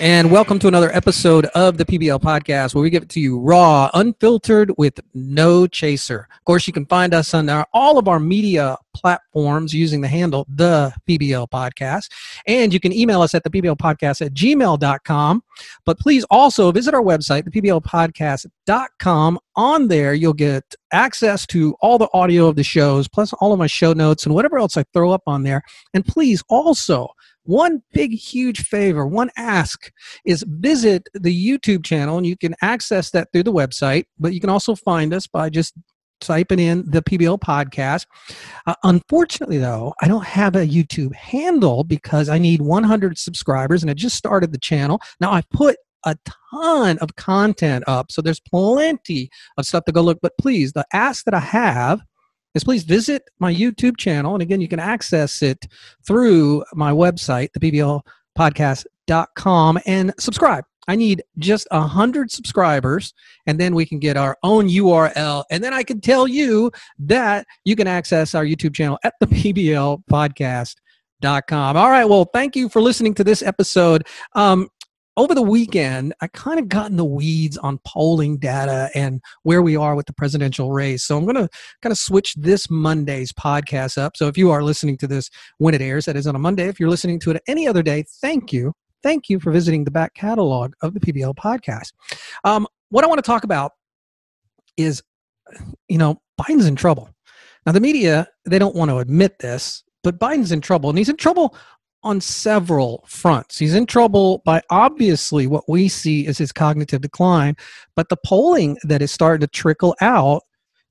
And welcome to another episode of the PBL podcast where we give it to you raw, unfiltered, with no chaser. Of course, you can find us on our, all of our media platforms using the handle the PBL podcast. And you can email us at the PBL podcast at gmail.com. But please also visit our website, the PBL podcast.com. On there, you'll get access to all the audio of the shows, plus all of my show notes and whatever else I throw up on there. And please also one big, huge favor, one ask is visit the YouTube channel, and you can access that through the website, but you can also find us by just typing in the PBL podcast. Uh, unfortunately, though, I don't have a YouTube handle because I need 100 subscribers, and I just started the channel. Now I've put a ton of content up, so there's plenty of stuff to go look. But please, the ask that I have is please visit my YouTube channel. And again, you can access it through my website, thepblpodcast.com, and subscribe. I need just a hundred subscribers, and then we can get our own URL, and then I can tell you that you can access our YouTube channel at the. All right. Well, thank you for listening to this episode. Um, over the weekend, I kind of got in the weeds on polling data and where we are with the presidential race. So I'm going to kind of switch this Monday's podcast up. So if you are listening to this when it airs, that is on a Monday. If you're listening to it any other day, thank you. Thank you for visiting the back catalog of the PBL podcast. Um, what I want to talk about is, you know, Biden's in trouble. Now, the media, they don't want to admit this, but Biden's in trouble. And he's in trouble on several fronts. He's in trouble by obviously what we see is his cognitive decline, but the polling that is starting to trickle out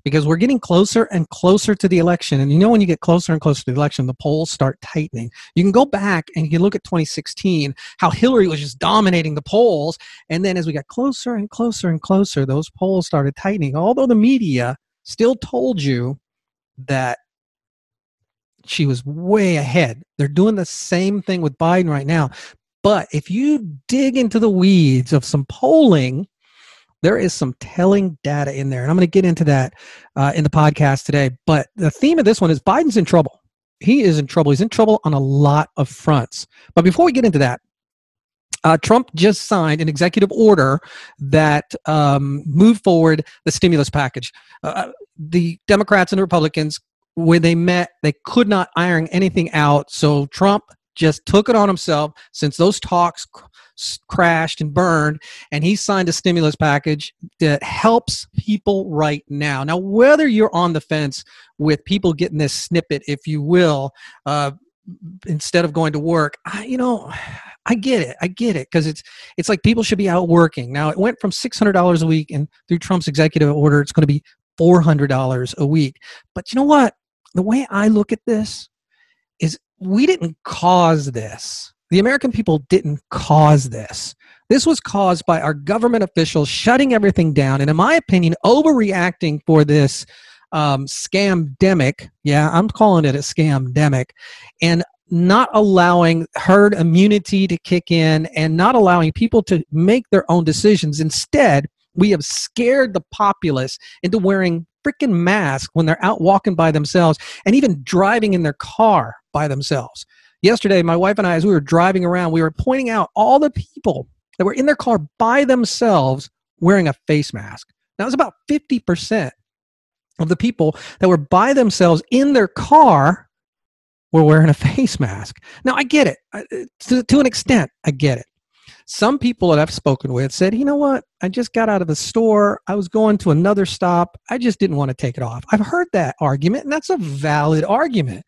because we're getting closer and closer to the election. And you know, when you get closer and closer to the election, the polls start tightening. You can go back and you can look at 2016, how Hillary was just dominating the polls. And then as we got closer and closer and closer, those polls started tightening. Although the media still told you that she was way ahead. They're doing the same thing with Biden right now. But if you dig into the weeds of some polling, there is some telling data in there. And I'm going to get into that uh, in the podcast today. But the theme of this one is Biden's in trouble. He is in trouble. He's in trouble on a lot of fronts. But before we get into that, uh, Trump just signed an executive order that um, moved forward the stimulus package. Uh, the Democrats and the Republicans when they met, they could not iron anything out. So Trump just took it on himself since those talks crashed and burned and he signed a stimulus package that helps people right now. Now whether you're on the fence with people getting this snippet if you will uh, instead of going to work I, you know i get it. I get it because it's it's like people should be out working. Now it went from $600 a week and through trump's executive order it's going to be $400 a week. But you know what the way I look at this is we didn't cause this. The American people didn't cause this. This was caused by our government officials shutting everything down, and in my opinion, overreacting for this um, scamdemic. Yeah, I'm calling it a scamdemic, and not allowing herd immunity to kick in, and not allowing people to make their own decisions. Instead, we have scared the populace into wearing freaking mask when they're out walking by themselves and even driving in their car by themselves. Yesterday, my wife and I, as we were driving around, we were pointing out all the people that were in their car by themselves wearing a face mask. Now, it was about 50% of the people that were by themselves in their car were wearing a face mask. Now, I get it. Uh, to, to an extent, I get it some people that I've spoken with said, you know what? I just got out of the store. I was going to another stop. I just didn't want to take it off. I've heard that argument, and that's a valid argument.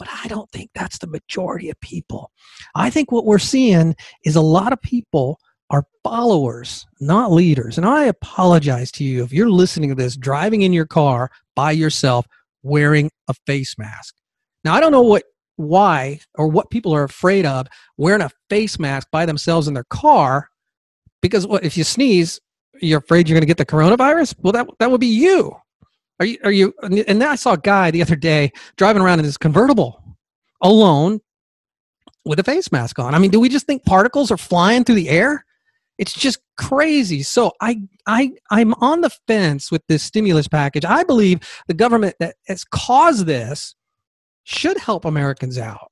But I don't think that's the majority of people. I think what we're seeing is a lot of people are followers, not leaders. And I apologize to you if you're listening to this driving in your car by yourself wearing a face mask. Now, I don't know what why or what people are afraid of wearing a face mask by themselves in their car because what if you sneeze you're afraid you're going to get the coronavirus? Well that that would be you. Are you are you and then i saw a guy the other day driving around in his convertible alone with a face mask on. I mean do we just think particles are flying through the air? It's just crazy. So i i i'm on the fence with this stimulus package. I believe the government that has caused this should help Americans out.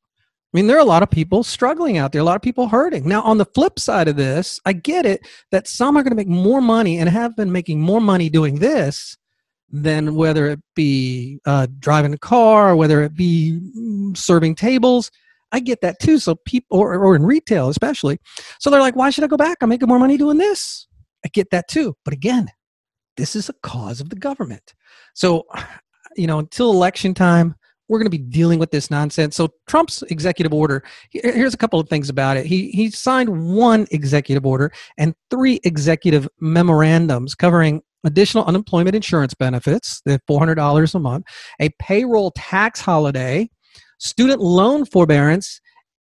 I mean, there are a lot of people struggling out there, a lot of people hurting. Now, on the flip side of this, I get it that some are going to make more money and have been making more money doing this than whether it be uh, driving a car whether it be mm, serving tables. I get that too. So people, or, or in retail especially. So they're like, why should I go back? I'm making more money doing this. I get that too. But again, this is a cause of the government. So, you know, until election time, we're going to be dealing with this nonsense. So Trump's executive order, here's a couple of things about it. He he signed one executive order and three executive memorandums covering additional unemployment insurance benefits, the $400 a month, a payroll tax holiday, student loan forbearance,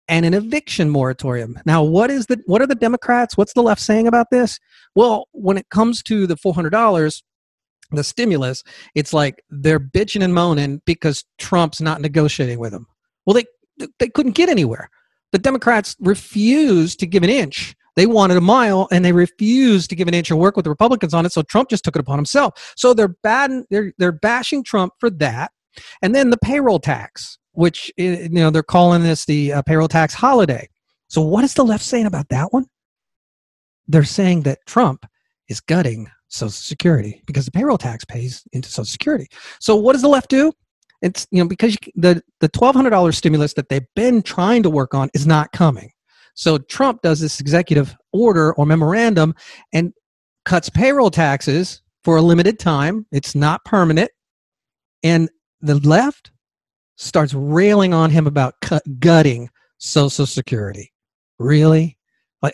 and an eviction moratorium. Now, what is the what are the Democrats? What's the left saying about this? Well, when it comes to the $400, the stimulus, it's like they're bitching and moaning because Trump's not negotiating with them. Well, they they couldn't get anywhere. The Democrats refused to give an inch. They wanted a mile, and they refused to give an inch or work with the Republicans on it. So Trump just took it upon himself. So they're bad. They're they're bashing Trump for that, and then the payroll tax, which you know they're calling this the uh, payroll tax holiday. So what is the left saying about that one? They're saying that Trump is gutting Social Security because the payroll tax pays into Social Security. So what does the left do? It's you know because you, the the twelve hundred dollars stimulus that they've been trying to work on is not coming. So Trump does this executive order or memorandum and cuts payroll taxes for a limited time. It's not permanent, and the left starts railing on him about cut, gutting Social Security. Really?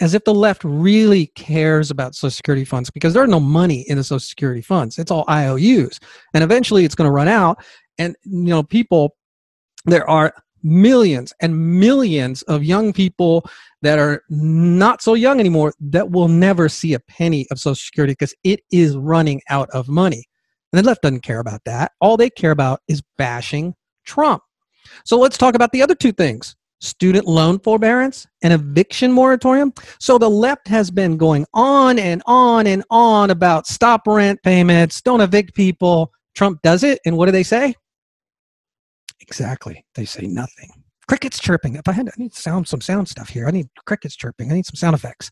As if the left really cares about social security funds because there's no money in the social security funds. It's all ious and eventually it's going to run out and you know people there are millions and millions of young people that are not so young anymore that will never see a penny of social security because it is running out of money. And the left doesn't care about that. All they care about is bashing trump. So let's talk about the other two things student loan forbearance, and eviction moratorium. So the left has been going on and on and on about stop rent payments, don't evict people. Trump does it, and what do they say? Exactly. They say nothing. Crickets chirping. If I had, I need sound some sound stuff here. I need crickets chirping. I need some sound effects.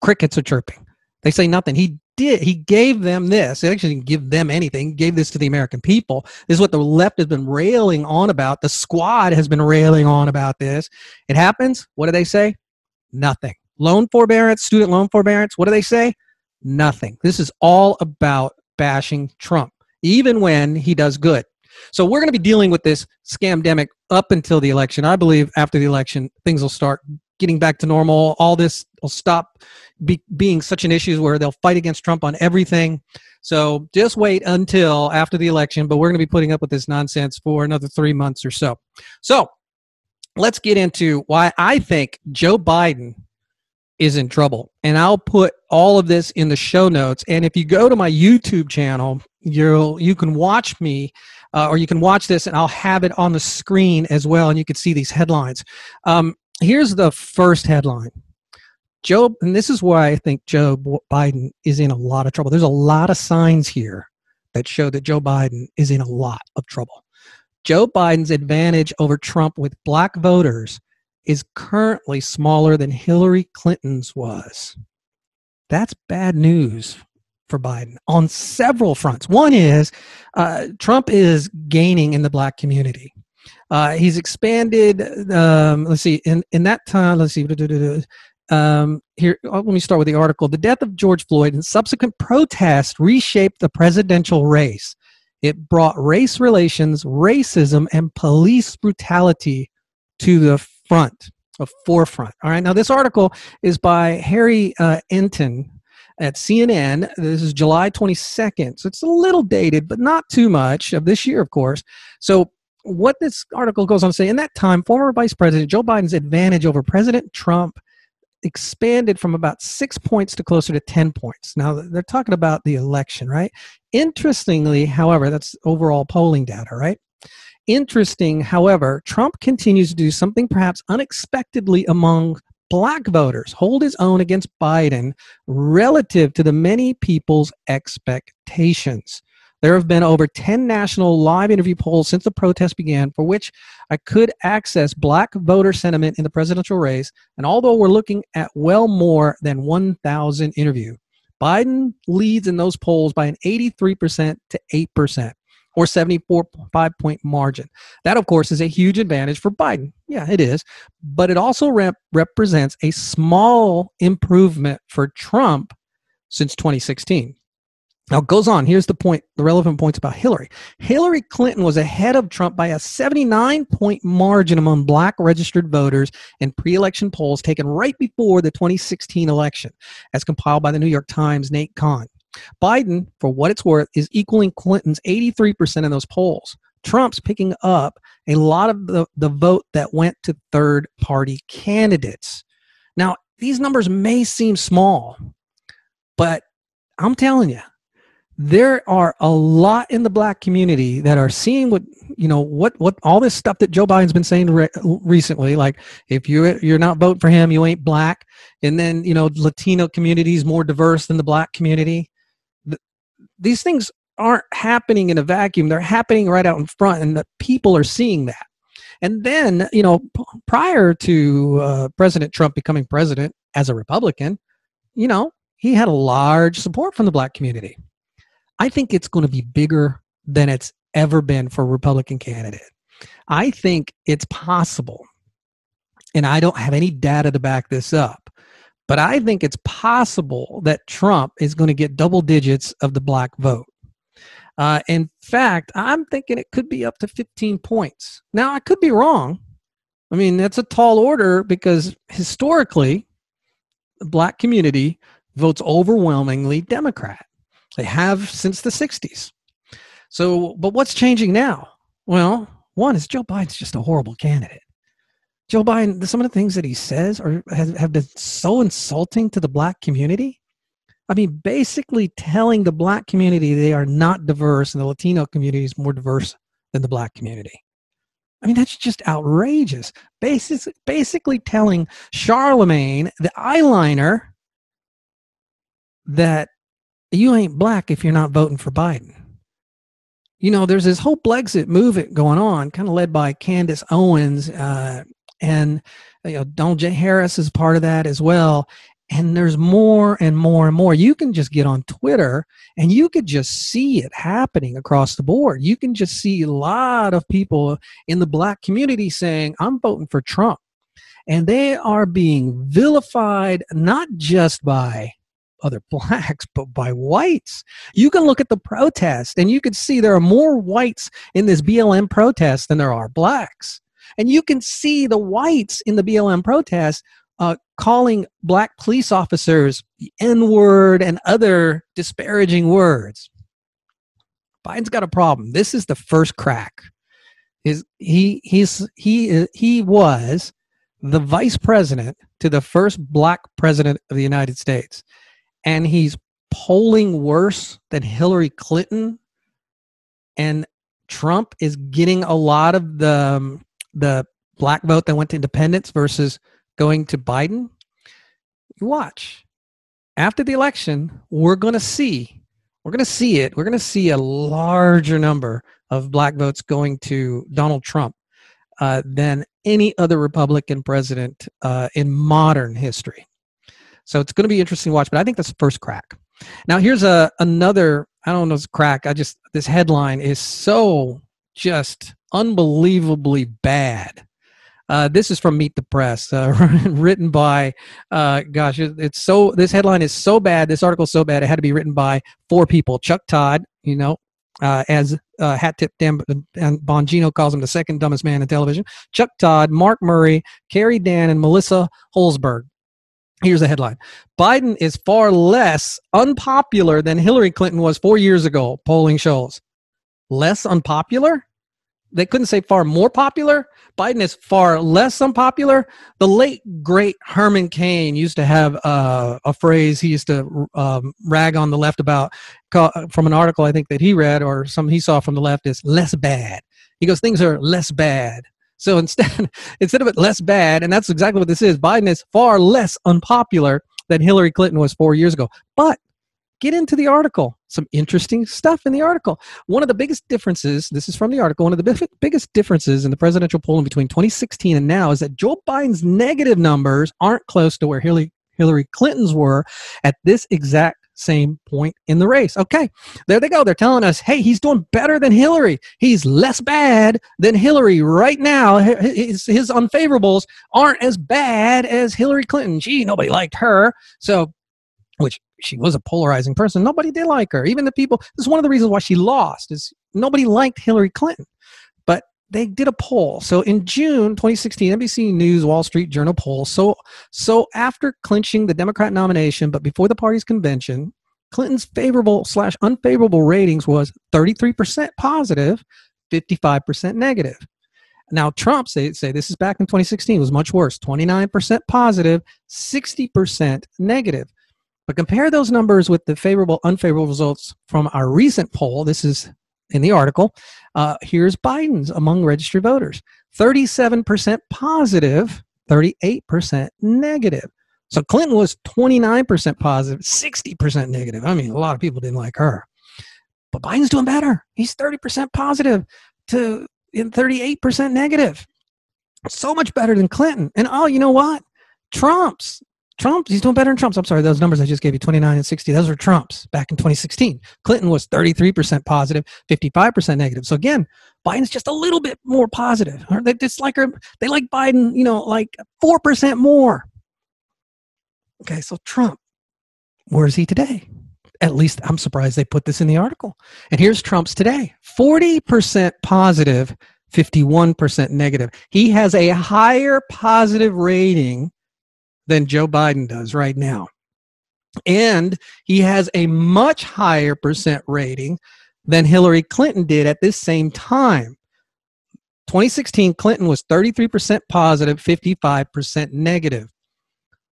Crickets are chirping. They say nothing. He did. He gave them this. He actually didn't give them anything. He gave this to the American people. This is what the left has been railing on about. The squad has been railing on about this. It happens. What do they say? Nothing. Loan forbearance, student loan forbearance. What do they say? Nothing. This is all about bashing Trump, even when he does good. So we're going to be dealing with this scamdemic up until the election. I believe after the election, things will start getting back to normal. All this will stop be, being such an issue where they'll fight against Trump on everything. So just wait until after the election, but we're going to be putting up with this nonsense for another three months or so. So let's get into why I think Joe Biden is in trouble. And I'll put all of this in the show notes. And if you go to my YouTube channel, you'll you can watch me uh, or you can watch this and I'll have it on the screen as well and you can see these headlines. Um, here's the first headline. Joe, and this is why I think Joe Biden is in a lot of trouble. There's a lot of signs here that show that Joe Biden is in a lot of trouble. Joe Biden's advantage over Trump with black voters is currently smaller than Hillary Clinton's was. That's bad news for Biden on several fronts. One is uh, Trump is gaining in the black community. Uh, he's expanded. Um, let's see. In in that time, let's see. Um, here, uh, let me start with the article. The death of George Floyd and subsequent protests reshaped the presidential race. It brought race relations, racism, and police brutality to the front, a forefront. All right. Now, this article is by Harry uh, Enten at CNN. This is July 22nd. So it's a little dated, but not too much of this year, of course. So what this article goes on to say in that time, former Vice President Joe Biden's advantage over President Trump expanded from about six points to closer to 10 points. Now, they're talking about the election, right? Interestingly, however, that's overall polling data, right? Interesting, however, Trump continues to do something perhaps unexpectedly among black voters, hold his own against Biden relative to the many people's expectations. There have been over 10 national live interview polls since the protest began for which I could access black voter sentiment in the presidential race. And although we're looking at well more than 1,000 interview, Biden leads in those polls by an 83% to 8% or 74 five point margin. That, of course, is a huge advantage for Biden. Yeah, it is. But it also rep- represents a small improvement for Trump since 2016. Now it goes on. Here's the point, the relevant points about Hillary. Hillary Clinton was ahead of Trump by a 79 point margin among black registered voters in pre election polls taken right before the 2016 election, as compiled by the New York Times' Nate Cohn. Biden, for what it's worth, is equaling Clinton's 83% in those polls. Trump's picking up a lot of the, the vote that went to third party candidates. Now, these numbers may seem small, but I'm telling you, there are a lot in the black community that are seeing what you know what what all this stuff that Joe Biden's been saying re- recently like if you you're not voting for him you ain't black. And then you know Latino communities more diverse than the black community. These things aren't happening in a vacuum. They're happening right out in front and the people are seeing that. And then you know p- prior to uh, President Trump becoming president as a Republican you know he had a large support from the black community I think it's going to be bigger than it's ever been for a Republican candidate. I think it's possible, and I don't have any data to back this up, but I think it's possible that Trump is going to get double digits of the black vote. Uh, in fact, I'm thinking it could be up to 15 points. Now, I could be wrong. I mean, that's a tall order because historically, the black community votes overwhelmingly Democrat. They have since the 60s. So, but what's changing now? Well, one is Joe Biden's just a horrible candidate. Joe Biden, some of the things that he says are have, have been so insulting to the black community. I mean, basically telling the black community they are not diverse and the Latino community is more diverse than the black community. I mean, that's just outrageous. Basic, basically telling Charlemagne, the eyeliner, that you ain't black if you're not voting for Biden. You know, there's this whole Blexit movement going on, kind of led by Candace Owens, uh, and you know, Donald J. Harris is part of that as well. And there's more and more and more. You can just get on Twitter and you could just see it happening across the board. You can just see a lot of people in the black community saying, I'm voting for Trump. And they are being vilified not just by other blacks, but by whites. You can look at the protest and you can see there are more whites in this BLM protest than there are blacks. And you can see the whites in the BLM protest uh, calling black police officers the N word and other disparaging words. Biden's got a problem. This is the first crack. Is he he's he he was the vice president to the first black president of the United States and he's polling worse than Hillary Clinton and Trump is getting a lot of the um, the black vote that went to independents versus going to Biden. You Watch. After the election, we're going to see we're going to see it. We're going to see a larger number of black votes going to Donald Trump uh, than any other Republican president uh, in modern history. So it's going to be interesting to watch, but I think that's the first crack. Now here's a another I don't know it's crack. I just this headline is so just unbelievably bad. Uh, this is from Meet the Press, uh, written by, uh, gosh, it's so. This headline is so bad. This article is so bad. It had to be written by four people: Chuck Todd, you know, uh, as uh, Hat Tip Dan and Bongino calls him, the second dumbest man in television. Chuck Todd, Mark Murray, Carrie Dann, and Melissa Holzberg. Here's the headline Biden is far less unpopular than Hillary Clinton was four years ago, polling shows. Less unpopular? They couldn't say far more popular. Biden is far less unpopular. The late, great Herman Cain used to have uh, a phrase he used to um, rag on the left about from an article I think that he read or some he saw from the left is less bad. He goes, things are less bad. So instead, instead of it less bad, and that's exactly what this is, Biden is far less unpopular than Hillary Clinton was four years ago. But get into the article. Some interesting stuff in the article. One of the biggest differences, this is from the article, one of the big, biggest differences in the presidential polling between 2016 and now is that Joe Biden's negative numbers aren't close to where Hillary, Hillary Clinton's were at this exact same point in the race. Okay, there they go. They're telling us, hey, he's doing better than Hillary. He's less bad than Hillary right now. His, his unfavorables aren't as bad as Hillary Clinton. Gee, nobody liked her. So, which she was a polarizing person. Nobody did like her. Even the people, this is one of the reasons why she lost, is nobody liked Hillary Clinton. They did a poll. So in June 2016, NBC News Wall Street Journal poll. So so after clinching the Democrat nomination, but before the party's convention, Clinton's favorable slash unfavorable ratings was 33% positive, 55% negative. Now Trump say say this is back in 2016 was much worse, 29% positive, 60% negative. But compare those numbers with the favorable unfavorable results from our recent poll. This is in the article. Uh, here's Biden's among registered voters 37% positive, 38% negative. So Clinton was 29% positive, 60% negative. I mean, a lot of people didn't like her. But Biden's doing better. He's 30% positive to in 38% negative. So much better than Clinton. And oh, you know what? Trump's Trump, he's doing better than Trump's. I'm sorry, those numbers I just gave you, 29 and 60, those were Trump's back in 2016. Clinton was 33% positive, 55% negative. So again, Biden's just a little bit more positive. They just like they like Biden, you know, like 4% more. Okay, so Trump, where is he today? At least I'm surprised they put this in the article. And here's Trump's today 40% positive, 51% negative. He has a higher positive rating than Joe Biden does right now. And he has a much higher percent rating than Hillary Clinton did at this same time. 2016, Clinton was 33% positive, 55% negative.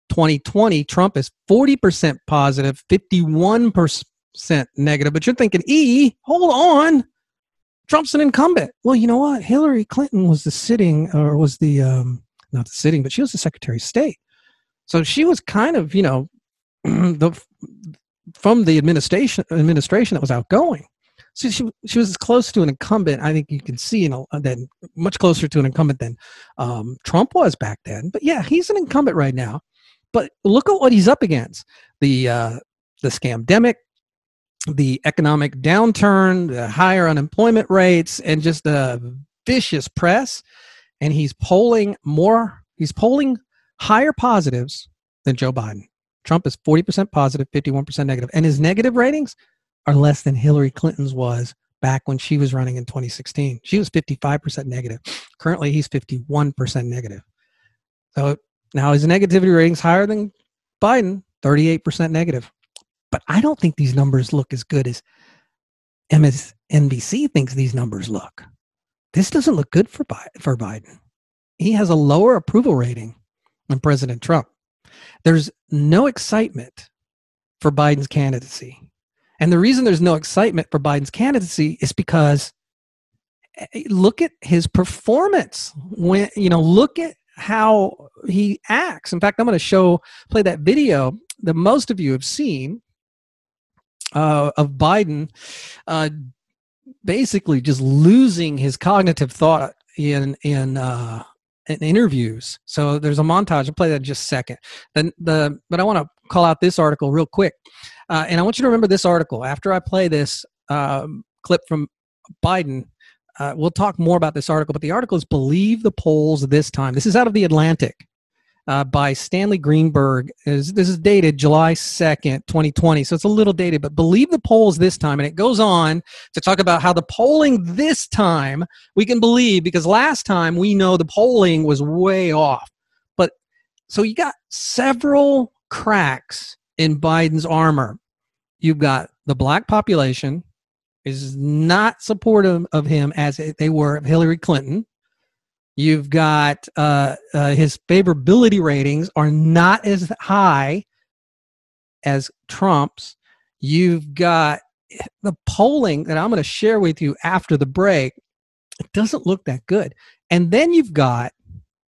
2020, Trump is 40% positive, 51% negative. But you're thinking, E, hold on. Trump's an incumbent. Well, you know what? Hillary Clinton was the sitting, or was the, um, not the sitting, but she was the Secretary of State. So she was kind of, you know, the from the administration administration that was outgoing. So she she was as close to an incumbent. I think you can see, you know, then much closer to an incumbent than um, Trump was back then. But yeah, he's an incumbent right now. But look at what he's up against: the uh, the scamdemic, the economic downturn, the higher unemployment rates, and just the vicious press. And he's polling more. He's polling higher positives than Joe Biden. Trump is 40% positive, 51% negative, and his negative ratings are less than Hillary Clinton's was back when she was running in 2016. She was 55% negative. Currently, he's 51% negative. So now his negativity ratings higher than Biden, 38% negative. But I don't think these numbers look as good as MSNBC thinks these numbers look. This doesn't look good for for Biden. He has a lower approval rating and President Trump. There's no excitement for Biden's candidacy. And the reason there's no excitement for Biden's candidacy is because eh, look at his performance. When you know, look at how he acts. In fact, I'm going to show play that video that most of you have seen uh, of Biden uh, basically just losing his cognitive thought in in uh, in interviews. So there's a montage. I'll play that in just a second. Then the but I want to call out this article real quick, uh, and I want you to remember this article after I play this um, clip from Biden. Uh, we'll talk more about this article, but the article is "Believe the Polls This Time." This is out of the Atlantic uh, by Stanley Greenberg. Is this is dated July second, twenty twenty, so it's a little dated. But believe the polls this time, and it goes on to talk about how the polling this time we can believe because last time we know the polling was way off. But so you got several cracks in Biden's armor. You've got the black population is not supportive of him as they were of Hillary Clinton. You've got uh, uh, his favorability ratings are not as high as Trump's. You've got the polling that I'm going to share with you after the break. It doesn't look that good. And then you've got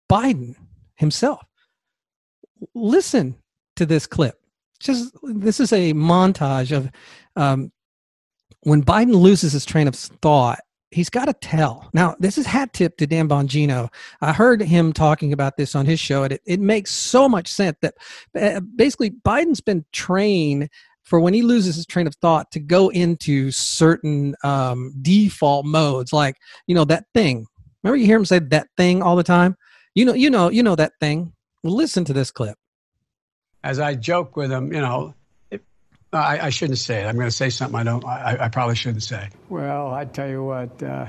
Biden himself. Listen to this clip. just this is a montage of um, when Biden loses his train of thought. He's got to tell. Now, this is hat tip to Dan Bongino. I heard him talking about this on his show, and it, it makes so much sense that uh, basically Biden's been trained for when he loses his train of thought to go into certain um, default modes, like you know that thing. Remember, you hear him say that thing all the time. You know, you know, you know that thing. Listen to this clip. As I joke with him, you know, I, I, shouldn't say it. I'm going to say something I don't. I, I probably shouldn't say. Well, I tell you what. Uh,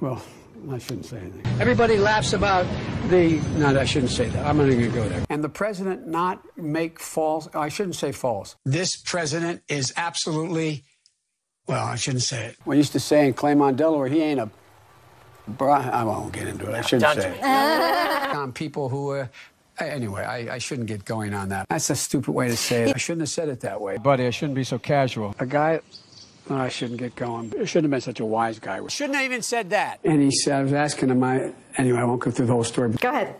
well, I shouldn't say anything. Everybody laughs about the. No, I shouldn't say that. I'm not even going to go there. And the president not make false. I shouldn't say false. This president is absolutely. Well, I shouldn't say it. We used to say in Claymont, Delaware, he ain't a. Bro- I won't get into it. I shouldn't say it. on people who. Uh, Anyway, I, I, shouldn't get going on that. That's a stupid way to say it. I shouldn't have said it that way. Buddy, I shouldn't be so casual. A guy Oh, I shouldn't get going. I shouldn't have been such a wise guy. Shouldn't have even said that. And he said, I was asking him, I, anyway, I won't go through the whole story. Go ahead.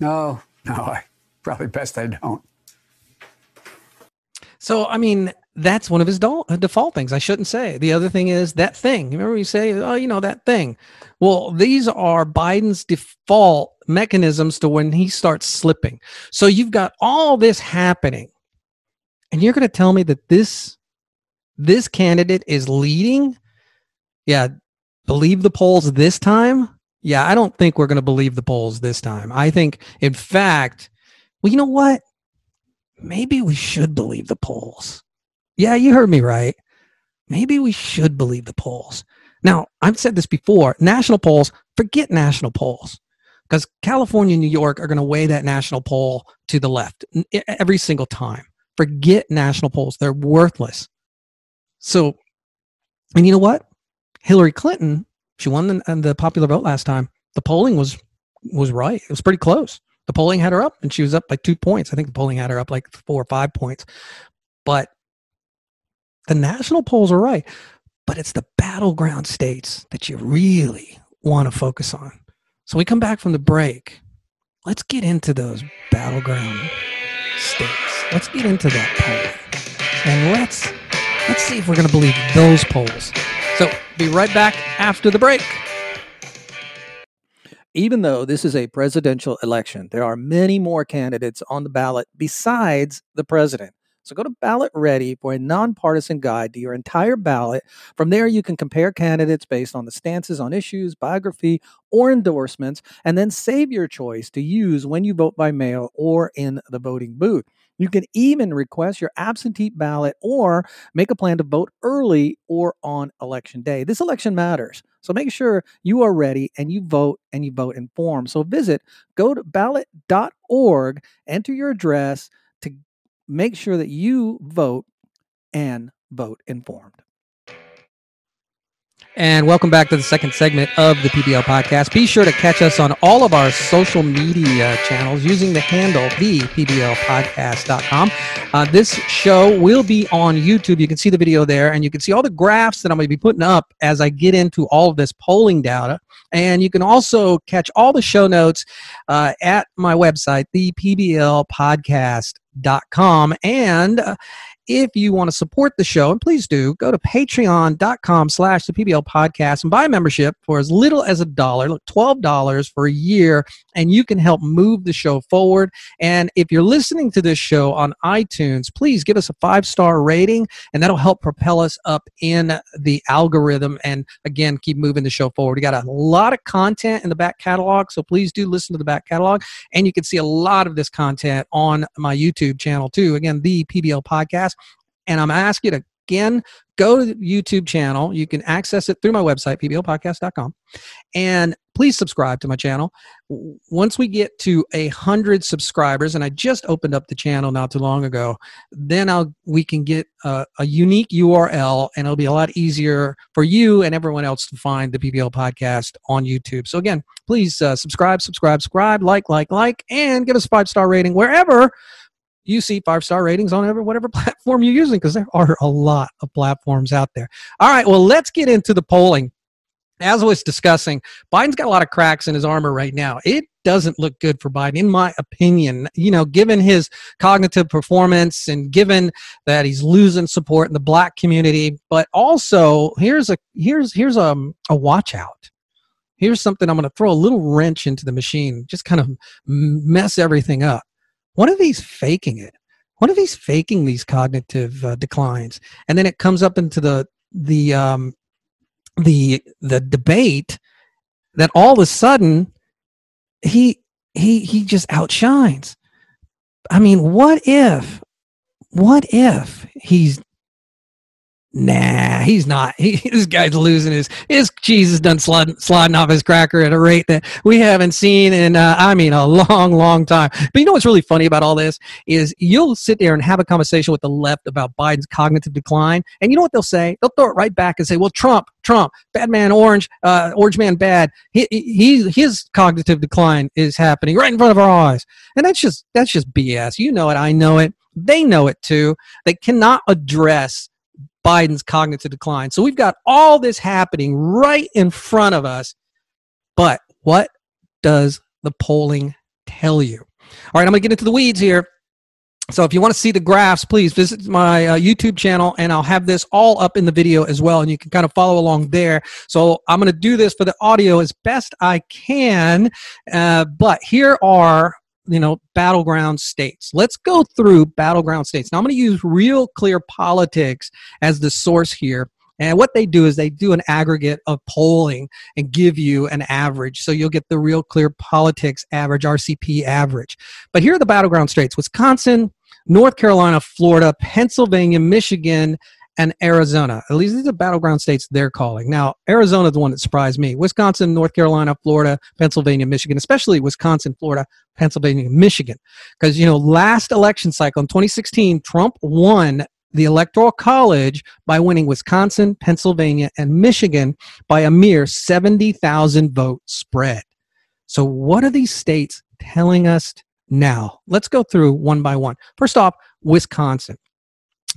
No, no, I, probably best I don't. So, I mean, that's one of his do- uh, default things. I shouldn't say. The other thing is that thing. Remember, you say, oh, you know, that thing. Well, these are Biden's default mechanisms to when he starts slipping. So you've got all this happening, and you're going to tell me that this this candidate is leading, yeah, believe the polls this time. Yeah, I don't think we're going to believe the polls this time. I think, in fact, well, you know what? Maybe we should believe the polls. Yeah, you heard me right. Maybe we should believe the polls. Now, I've said this before national polls, forget national polls because California and New York are going to weigh that national poll to the left every single time. Forget national polls, they're worthless. So, and you know what? Hillary Clinton, she won the, the popular vote last time. The polling was was right. It was pretty close. The polling had her up, and she was up by two points. I think the polling had her up like four or five points. But the national polls are right. But it's the battleground states that you really want to focus on. So we come back from the break. Let's get into those battleground states. Let's get into that polling. And let's Let's see if we're going to believe those polls. So, be right back after the break. Even though this is a presidential election, there are many more candidates on the ballot besides the president. So go to BallotReady for a nonpartisan guide to your entire ballot. From there, you can compare candidates based on the stances on issues, biography, or endorsements, and then save your choice to use when you vote by mail or in the voting booth. You can even request your absentee ballot or make a plan to vote early or on election day. This election matters. So make sure you are ready and you vote and you vote informed. So visit go to ballot.org, enter your address make sure that you vote and vote informed. And welcome back to the second segment of the PBL podcast. Be sure to catch us on all of our social media channels using the handle thepblpodcast.com. Uh, this show will be on YouTube. You can see the video there, and you can see all the graphs that I'm going to be putting up as I get into all of this polling data. And you can also catch all the show notes uh, at my website, thepblpodcast.com. And uh, if you want to support the show, and please do, go to patreon.com slash the PBL podcast and buy a membership for as little as a dollar, look, $12 for a year, and you can help move the show forward. And if you're listening to this show on iTunes, please give us a five-star rating, and that'll help propel us up in the algorithm and, again, keep moving the show forward. We got a lot of content in the back catalog, so please do listen to the back catalog, and you can see a lot of this content on my YouTube channel, too. Again, the PBL podcast. And I'm asking you to again go to the YouTube channel. You can access it through my website, pblpodcast.com. And please subscribe to my channel. Once we get to a hundred subscribers, and I just opened up the channel not too long ago, then I'll we can get a, a unique URL, and it'll be a lot easier for you and everyone else to find the PBL podcast on YouTube. So again, please uh, subscribe, subscribe, subscribe, like, like, like, and give us a five star rating wherever you see five star ratings on whatever, whatever platform you're using because there are a lot of platforms out there. All right, well, let's get into the polling. As I was discussing, Biden's got a lot of cracks in his armor right now. It doesn't look good for Biden, in my opinion. You know, given his cognitive performance and given that he's losing support in the black community, but also here's a here's here's a, a watch out. Here's something I'm going to throw a little wrench into the machine, just kind of mess everything up. One of these faking it. One of these faking these cognitive uh, declines, and then it comes up into the the um, the the debate that all of a sudden he he he just outshines. I mean, what if what if he's Nah, he's not. He, this guy's losing his his cheese is done sliding, sliding off his cracker at a rate that we haven't seen in uh, I mean a long, long time. But you know what's really funny about all this is you'll sit there and have a conversation with the left about Biden's cognitive decline, and you know what they'll say? They'll throw it right back and say, "Well, Trump, Trump, bad man, orange, uh, orange man, bad. He, he his cognitive decline is happening right in front of our eyes," and that's just that's just BS. You know it. I know it. They know it too. They cannot address Biden's cognitive decline. So we've got all this happening right in front of us. But what does the polling tell you? All right, I'm going to get into the weeds here. So if you want to see the graphs, please visit my uh, YouTube channel and I'll have this all up in the video as well and you can kind of follow along there. So I'm going to do this for the audio as best I can. Uh, but here are you know battleground states let's go through battleground states now i'm going to use real clear politics as the source here and what they do is they do an aggregate of polling and give you an average. So you'll get the real clear politics average, RCP average. But here are the battleground states Wisconsin, North Carolina, Florida, Pennsylvania, Michigan, and Arizona. At least these are battleground states they're calling. Now, Arizona the one that surprised me. Wisconsin, North Carolina, Florida, Pennsylvania, Michigan, especially Wisconsin, Florida, Pennsylvania, Michigan. Because, you know, last election cycle in 2016, Trump won the Electoral College by winning Wisconsin, Pennsylvania, and Michigan by a mere 70,000 vote spread. So, what are these states telling us now? Let's go through one by one. First off, Wisconsin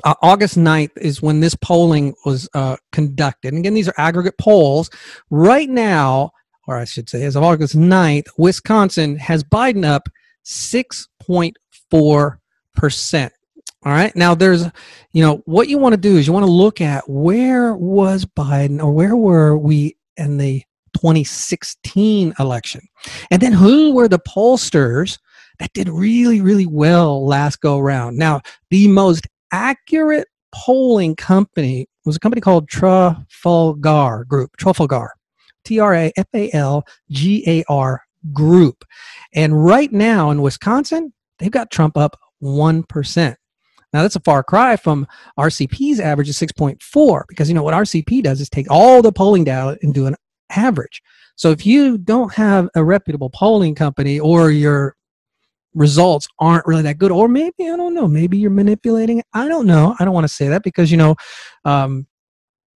uh, August 9th is when this polling was uh, conducted. And again, these are aggregate polls. Right now, or I should say, as of August 9th, Wisconsin has Biden up 6.4%. All right. Now, there's, you know, what you want to do is you want to look at where was Biden or where were we in the 2016 election? And then who were the pollsters that did really, really well last go around? Now, the most accurate polling company was a company called Trafalgar Group, Trafalgar, T R A F A L G A R Group. And right now in Wisconsin, they've got Trump up 1%. Now that's a far cry from RCP's average of 6.4 because you know what RCP does is take all the polling data and do an average. So if you don't have a reputable polling company or you're results aren't really that good or maybe i don't know maybe you're manipulating it. I don't know. I don't want to say that because you know um,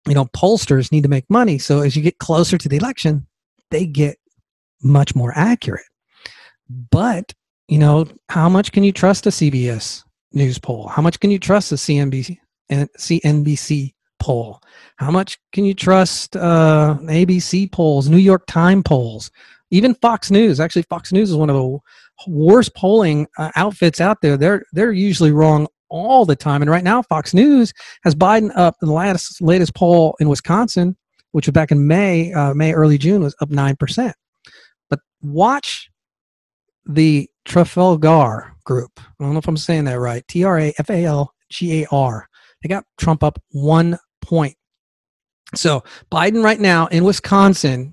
you know pollsters need to make money. So as you get closer to the election they get much more accurate. But you know how much can you trust a cbs news poll? How much can you trust a cnbc and cnbc poll? How much can you trust uh, abc polls new york time polls even fox news actually fox news is one of the worst polling uh, outfits out there, they're they're usually wrong all the time. And right now, Fox News has Biden up in the last latest poll in Wisconsin, which was back in May, uh, May early June, was up nine percent. But watch the Trafalgar Group. I don't know if I'm saying that right. T R A F A L G A R. They got Trump up one point. So Biden right now in Wisconsin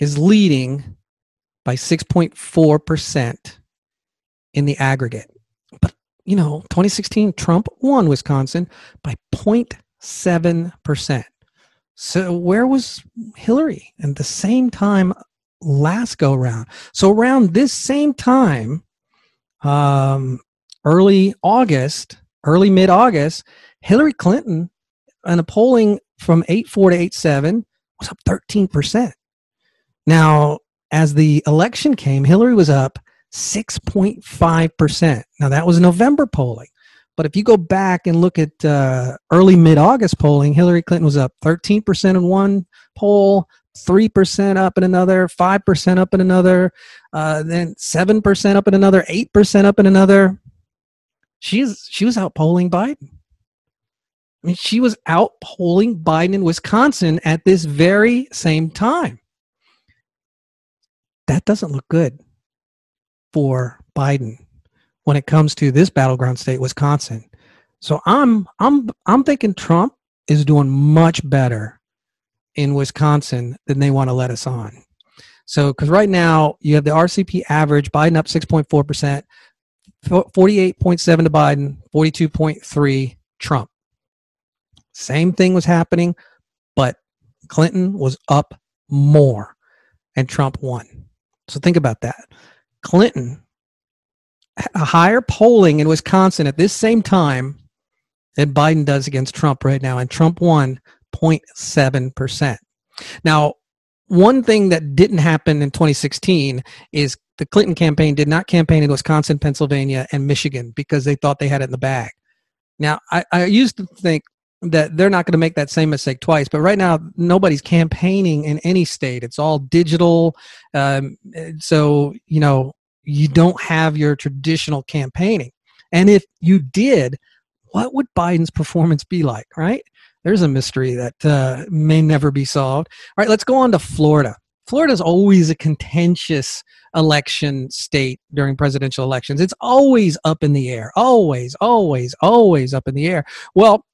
is leading by 6.4% in the aggregate. But, you know, 2016, Trump won Wisconsin by 0.7%. So where was Hillary at the same time last go round? So around this same time, um, early August, early mid August, Hillary Clinton, in a polling from 8.4 to 8.7, was up 13%. Now, as the election came, Hillary was up 6.5%. Now, that was November polling. But if you go back and look at uh, early mid August polling, Hillary Clinton was up 13% in one poll, 3% up in another, 5% up in another, uh, then 7% up in another, 8% up in another. She's, she was out polling Biden. I mean, she was out polling Biden in Wisconsin at this very same time. That doesn't look good for Biden when it comes to this battleground state, Wisconsin. So I'm I'm I'm thinking Trump is doing much better in Wisconsin than they want to let us on. So because right now you have the RCP average, Biden up 6.4 percent, 48.7 to Biden, 42.3 Trump. Same thing was happening, but Clinton was up more and Trump won. So think about that. Clinton, a higher polling in Wisconsin at this same time than Biden does against Trump right now, and Trump won 0.7%. Now, one thing that didn't happen in 2016 is the Clinton campaign did not campaign in Wisconsin, Pennsylvania, and Michigan because they thought they had it in the bag. Now, I, I used to think that they're not going to make that same mistake twice. But right now, nobody's campaigning in any state. It's all digital. Um, so, you know, you don't have your traditional campaigning. And if you did, what would Biden's performance be like, right? There's a mystery that uh, may never be solved. All right, let's go on to Florida. Florida is always a contentious election state during presidential elections. It's always up in the air, always, always, always up in the air. Well,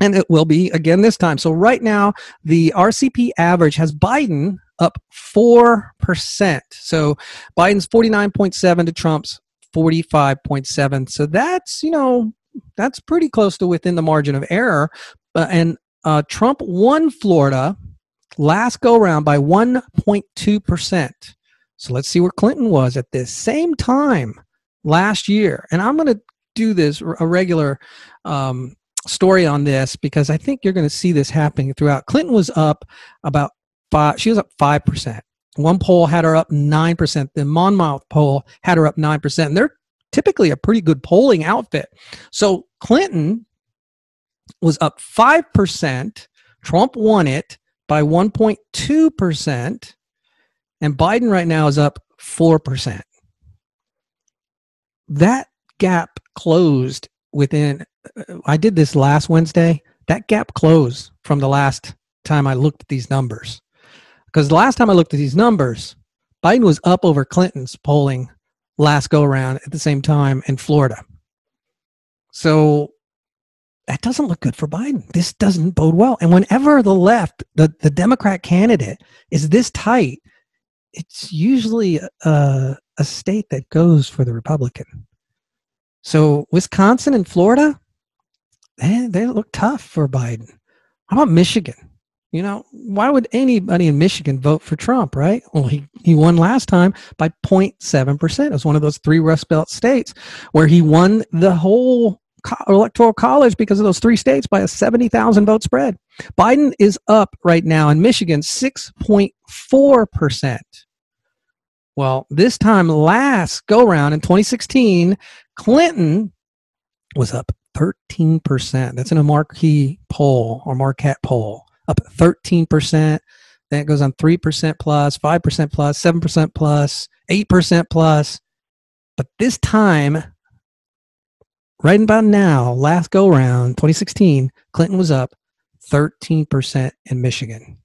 and it will be again this time. So right now, the RCP average has Biden up 4%. So Biden's 49.7 to Trump's 45.7. So that's, you know, that's pretty close to within the margin of error. Uh, and uh, Trump won Florida last go round by 1.2%. So let's see where Clinton was at this same time last year. And I'm going to do this a regular um, story on this because I think you're going to see this happening throughout. Clinton was up about five, she was up 5%. One poll had her up 9%. The Monmouth poll had her up 9%. And they're typically a pretty good polling outfit. So Clinton was up 5%. Trump won it by 1.2%. And Biden right now is up 4%. That gap closed within I did this last Wednesday. That gap closed from the last time I looked at these numbers. Because the last time I looked at these numbers, Biden was up over Clinton's polling last go around at the same time in Florida. So that doesn't look good for Biden. This doesn't bode well. And whenever the left, the, the Democrat candidate is this tight, it's usually a, a state that goes for the Republican. So Wisconsin and Florida, they, they look tough for Biden. How about Michigan? You know, why would anybody in Michigan vote for Trump, right? Well, he, he won last time by 0.7%. It was one of those three Rust Belt states where he won the whole co- electoral college because of those three states by a 70,000 vote spread. Biden is up right now in Michigan 6.4%. Well, this time last go round in 2016, Clinton was up 13%. That's in a marquee poll or Marquette poll, up 13%. Then it goes on 3% plus, 5% plus, 7% plus, 8% plus. But this time, right about now, last go round, 2016, Clinton was up 13% in Michigan.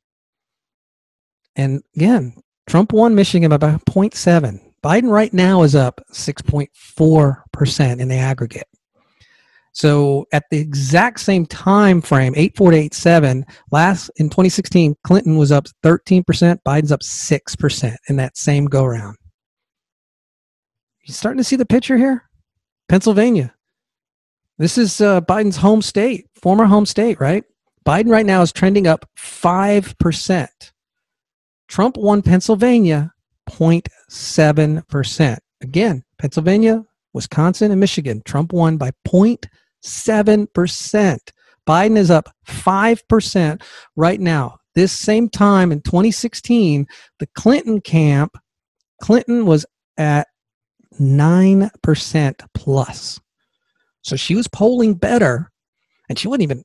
And again, Trump won Michigan by about 0.7. Biden right now is up 6.4% in the aggregate. So at the exact same time frame, 84 to 87, last in 2016, Clinton was up 13%, Biden's up 6% in that same go round. You starting to see the picture here? Pennsylvania. This is uh, Biden's home state, former home state, right? Biden right now is trending up 5%. Trump won Pennsylvania 0.7%. Again, Pennsylvania, Wisconsin, and Michigan. Trump won by 0.7%. Biden is up 5% right now. This same time in 2016, the Clinton camp, Clinton was at 9% plus. So she was polling better, and she wasn't even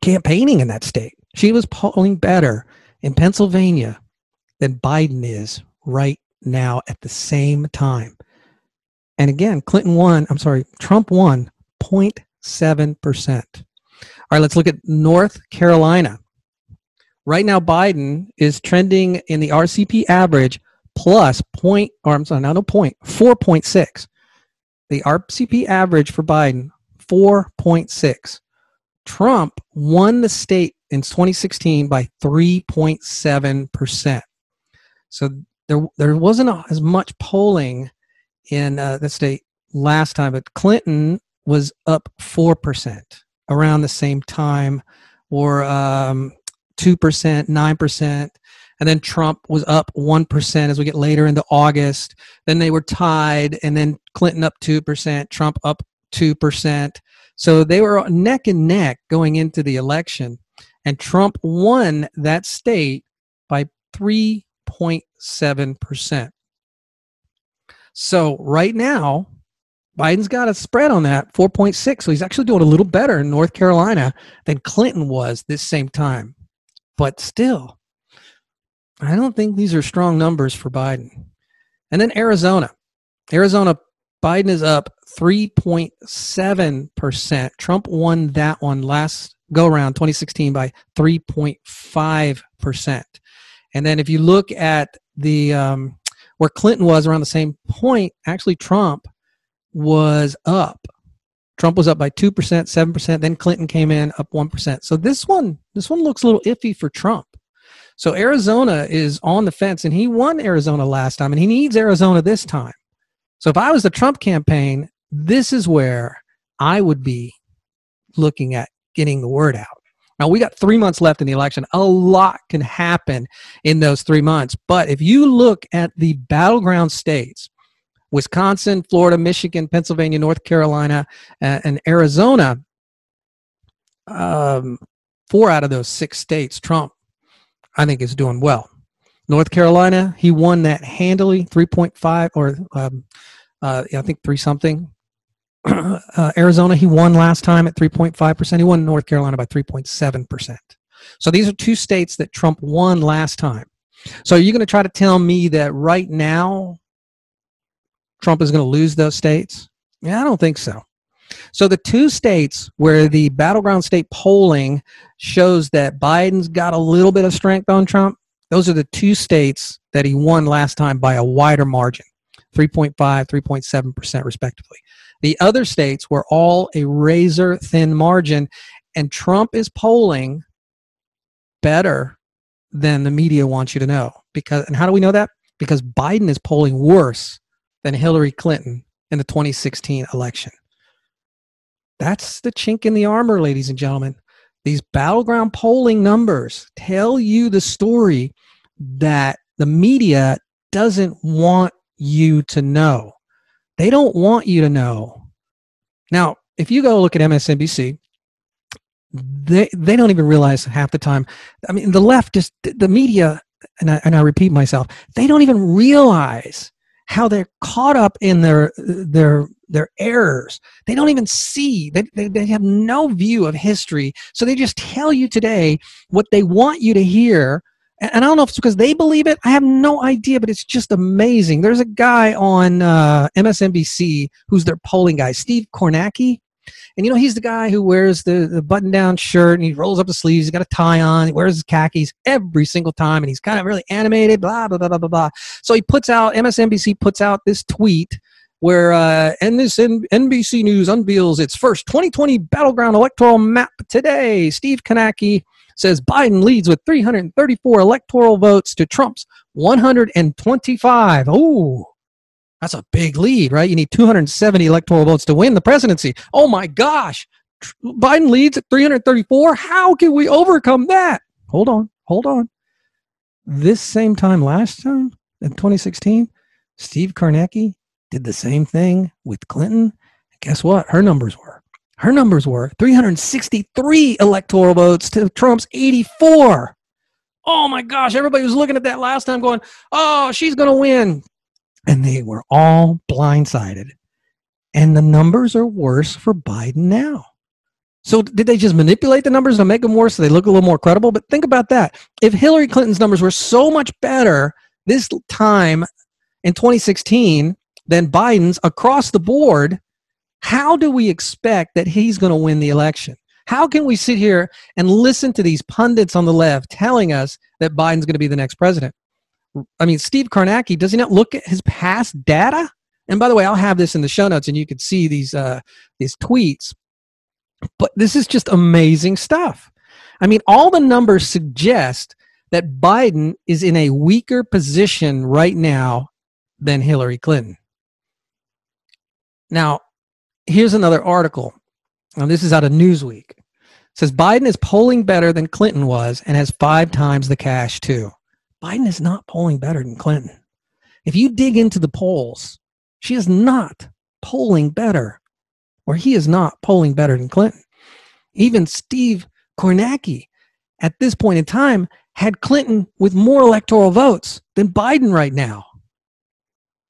campaigning in that state. She was polling better in Pennsylvania than Biden is right now at the same time. And again, Clinton won, I'm sorry, Trump won 0.7%. All right, let's look at North Carolina. Right now, Biden is trending in the RCP average plus point, or I'm sorry, not a point, 4.6. The RCP average for Biden, 4.6. Trump won the state in 2016 by 3.7%. So there, there wasn't as much polling in uh, the state last time, but Clinton was up 4% around the same time, or um, 2%, 9%. And then Trump was up 1% as we get later into August. Then they were tied, and then Clinton up 2%, Trump up 2%. So they were neck and neck going into the election. And Trump won that state by 3.7%. So right now, Biden's got a spread on that 4.6. So he's actually doing a little better in North Carolina than Clinton was this same time. But still, I don't think these are strong numbers for Biden. And then Arizona. Arizona, Biden is up 3.7%. Trump won that one last go around 2016 by 3.5%. And then if you look at the um, where Clinton was around the same point, actually Trump was up. Trump was up by 2%, 7%, then Clinton came in up 1%. So this one this one looks a little iffy for Trump. So Arizona is on the fence and he won Arizona last time and he needs Arizona this time. So if I was the Trump campaign, this is where I would be looking at getting the word out. Now, we got three months left in the election. A lot can happen in those three months. But if you look at the battleground states, Wisconsin, Florida, Michigan, Pennsylvania, North Carolina, and Arizona, um, four out of those six states, Trump, I think, is doing well. North Carolina, he won that handily, 3.5 or um, uh, I think three something. uh, Arizona, he won last time at 3.5%. He won North Carolina by 3.7%. So these are two states that Trump won last time. So are you going to try to tell me that right now Trump is going to lose those states? Yeah, I don't think so. So the two states where the battleground state polling shows that Biden's got a little bit of strength on Trump, those are the two states that he won last time by a wider margin 3.5, 3.7% respectively. The other states were all a razor thin margin, and Trump is polling better than the media wants you to know. Because, and how do we know that? Because Biden is polling worse than Hillary Clinton in the 2016 election. That's the chink in the armor, ladies and gentlemen. These battleground polling numbers tell you the story that the media doesn't want you to know. They don't want you to know. Now, if you go look at MSNBC, they they don't even realize half the time. I mean, the left just the media, and I, and I repeat myself, they don't even realize how they're caught up in their their their errors. They don't even see. They, they, they have no view of history. So they just tell you today what they want you to hear and I don't know if it's because they believe it. I have no idea, but it's just amazing. There's a guy on uh, MSNBC who's their polling guy, Steve Kornacki. And you know, he's the guy who wears the, the button down shirt and he rolls up the sleeves. He's got a tie on. He wears his khakis every single time and he's kind of really animated, blah, blah, blah, blah, blah, blah. So he puts out, MSNBC puts out this tweet where uh, and this NBC News unveils its first 2020 battleground electoral map today. Steve Kornacki says Biden leads with 334 electoral votes to Trump's 125. Oh, that's a big lead, right? You need 270 electoral votes to win the presidency. Oh my gosh. Biden leads at 334. How can we overcome that? Hold on, hold on. This same time last time in 2016, Steve Kornacki did the same thing with Clinton. Guess what? Her numbers were her numbers were 363 electoral votes to Trump's 84. Oh my gosh, everybody was looking at that last time going, oh, she's going to win. And they were all blindsided. And the numbers are worse for Biden now. So did they just manipulate the numbers to make them worse so they look a little more credible? But think about that. If Hillary Clinton's numbers were so much better this time in 2016 than Biden's across the board, how do we expect that he's going to win the election? How can we sit here and listen to these pundits on the left telling us that Biden's going to be the next president? I mean, Steve Kornacki, does he not look at his past data? And by the way, I'll have this in the show notes and you can see these uh, these tweets. But this is just amazing stuff. I mean, all the numbers suggest that Biden is in a weaker position right now than Hillary Clinton. Now, here's another article. And this is out of Newsweek. It says Biden is polling better than Clinton was and has five times the cash too. Biden is not polling better than Clinton. If you dig into the polls, she is not polling better, or he is not polling better than Clinton. Even Steve Kornacki, at this point in time, had Clinton with more electoral votes than Biden right now.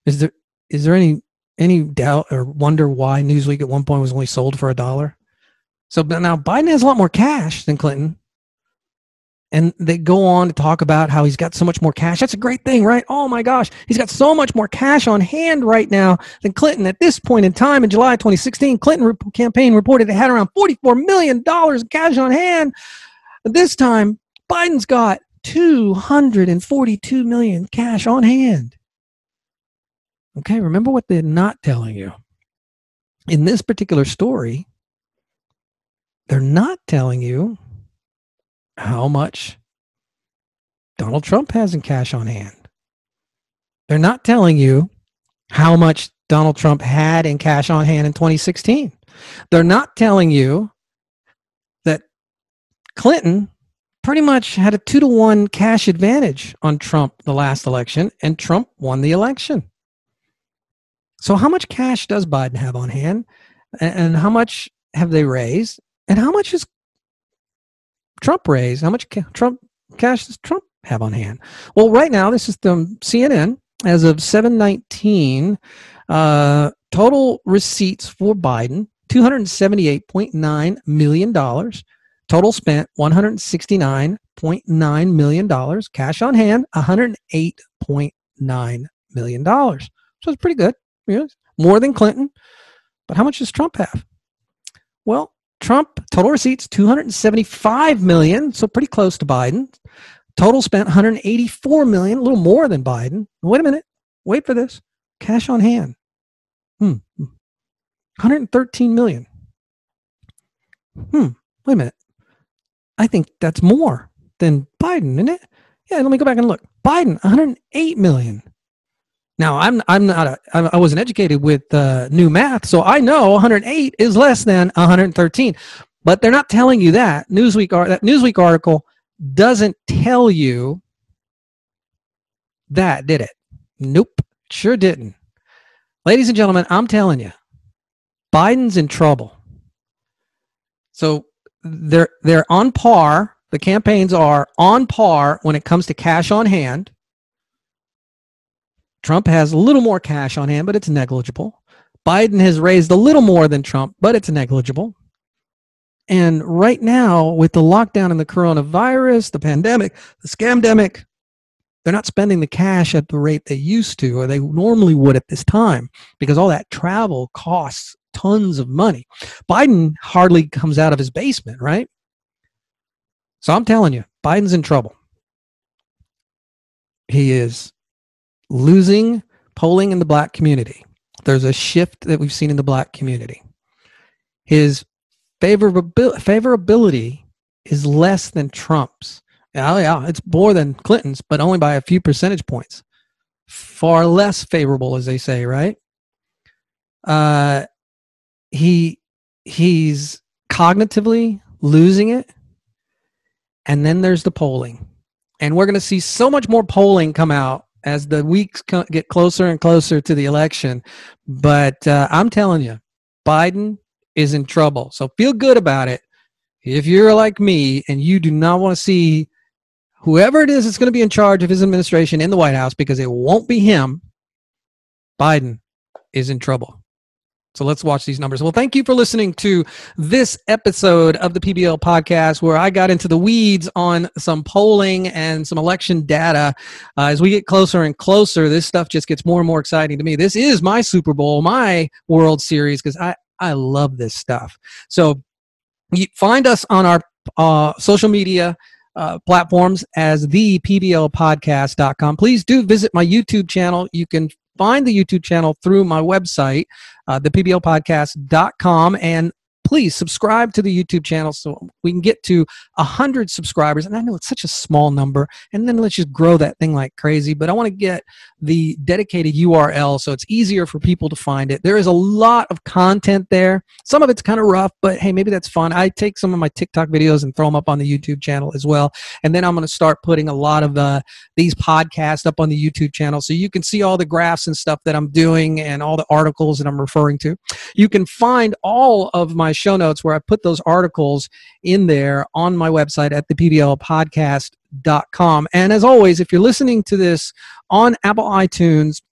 Is there is there any any doubt or wonder why Newsweek at one point was only sold for a dollar? So now Biden has a lot more cash than Clinton. And they go on to talk about how he's got so much more cash. That's a great thing, right? Oh my gosh, he's got so much more cash on hand right now than Clinton. At this point in time in July 2016, Clinton campaign reported it had around $44 million in cash on hand. This time, Biden's got 242 million cash on hand. Okay, remember what they're not telling you. In this particular story, they're not telling you how much Donald Trump has in cash on hand. They're not telling you how much Donald Trump had in cash on hand in 2016. They're not telling you that Clinton pretty much had a two to one cash advantage on Trump the last election, and Trump won the election. So, how much cash does Biden have on hand? And how much have they raised? And how much is Trump raised? How much ca- Trump cash does Trump have on hand? Well, right now, this is the CNN as of 719. Uh, total receipts for Biden $278.9 million. Total spent $169.9 million. Cash on hand $108.9 million. So it's pretty good. Yes, more than Clinton. But how much does Trump have? Well, Trump total receipts 275 million, so pretty close to Biden. Total spent 184 million, a little more than Biden. Wait a minute. Wait for this. Cash on hand. Hmm. 113 million. Hmm. Wait a minute. I think that's more than Biden, isn't it? Yeah, let me go back and look. Biden, 108 million. Now, I'm I'm not a, I wasn't educated with uh, new math, so I know 108 is less than 113. But they're not telling you that. Newsweek that Newsweek article doesn't tell you that, did it? Nope, sure didn't. Ladies and gentlemen, I'm telling you, Biden's in trouble. So they're they're on par. The campaigns are on par when it comes to cash on hand. Trump has a little more cash on hand, but it's negligible. Biden has raised a little more than Trump, but it's negligible. And right now, with the lockdown and the coronavirus, the pandemic, the scamdemic, they're not spending the cash at the rate they used to or they normally would at this time because all that travel costs tons of money. Biden hardly comes out of his basement, right? So I'm telling you, Biden's in trouble. He is losing polling in the black community. There's a shift that we've seen in the black community. His favorability, favorability is less than Trump's. Yeah, yeah, it's more than Clinton's, but only by a few percentage points. Far less favorable, as they say, right? Uh, he he's cognitively losing it, and then there's the polling, and we're going to see so much more polling come out as the weeks get closer and closer to the election. But uh, I'm telling you, Biden is in trouble. So feel good about it. If you're like me and you do not want to see whoever it is that's going to be in charge of his administration in the White House, because it won't be him, Biden is in trouble. So let's watch these numbers. Well, thank you for listening to this episode of the PBL podcast where I got into the weeds on some polling and some election data. Uh, as we get closer and closer, this stuff just gets more and more exciting to me. This is my Super Bowl, my World Series, because I, I love this stuff. So you find us on our uh, social media uh, platforms as the pblpodcast.com. Please do visit my YouTube channel. You can find the YouTube channel through my website, uh, thepblpodcast.com, and please subscribe to the YouTube channel so we can get to 100 subscribers. And I know it's such a small number, and then let's just grow that thing like crazy. But I want to get the dedicated URL so it's easier for people to find it. There is a lot of content there. Some of it's kind of rough, but hey, maybe that's fun. I take some of my TikTok videos and throw them up on the YouTube channel as well. And then I'm going to start putting a lot of uh, these podcasts up on the YouTube channel so you can see all the graphs and stuff that I'm doing and all the articles that I'm referring to. You can find all of my show notes where I put those articles in there on my website at the PBL podcast.com. And as always, if you're listening to this on Apple iTunes,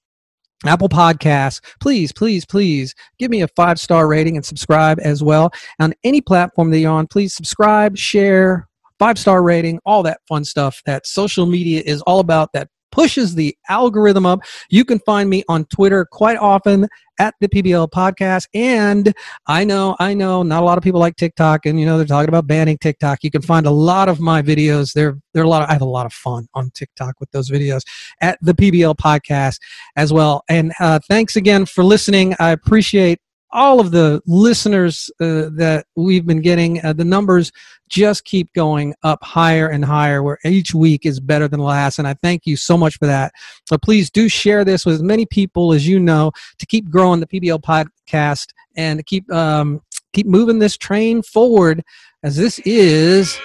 Apple Podcasts, please, please, please give me a five star rating and subscribe as well. On any platform that you're on, please subscribe, share, five star rating, all that fun stuff that social media is all about that pushes the algorithm up. You can find me on Twitter quite often at the PBL podcast. And I know, I know, not a lot of people like TikTok, and you know they're talking about banning TikTok. You can find a lot of my videos. There, there are a lot. Of, I have a lot of fun on TikTok with those videos at the PBL podcast as well. And uh, thanks again for listening. I appreciate all of the listeners uh, that we've been getting, uh, the numbers just keep going up higher and higher, where each week is better than last. And I thank you so much for that. So please do share this with as many people as you know to keep growing the PBL podcast and keep um, keep moving this train forward. As this is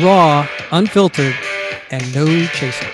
raw, unfiltered, and no chaser.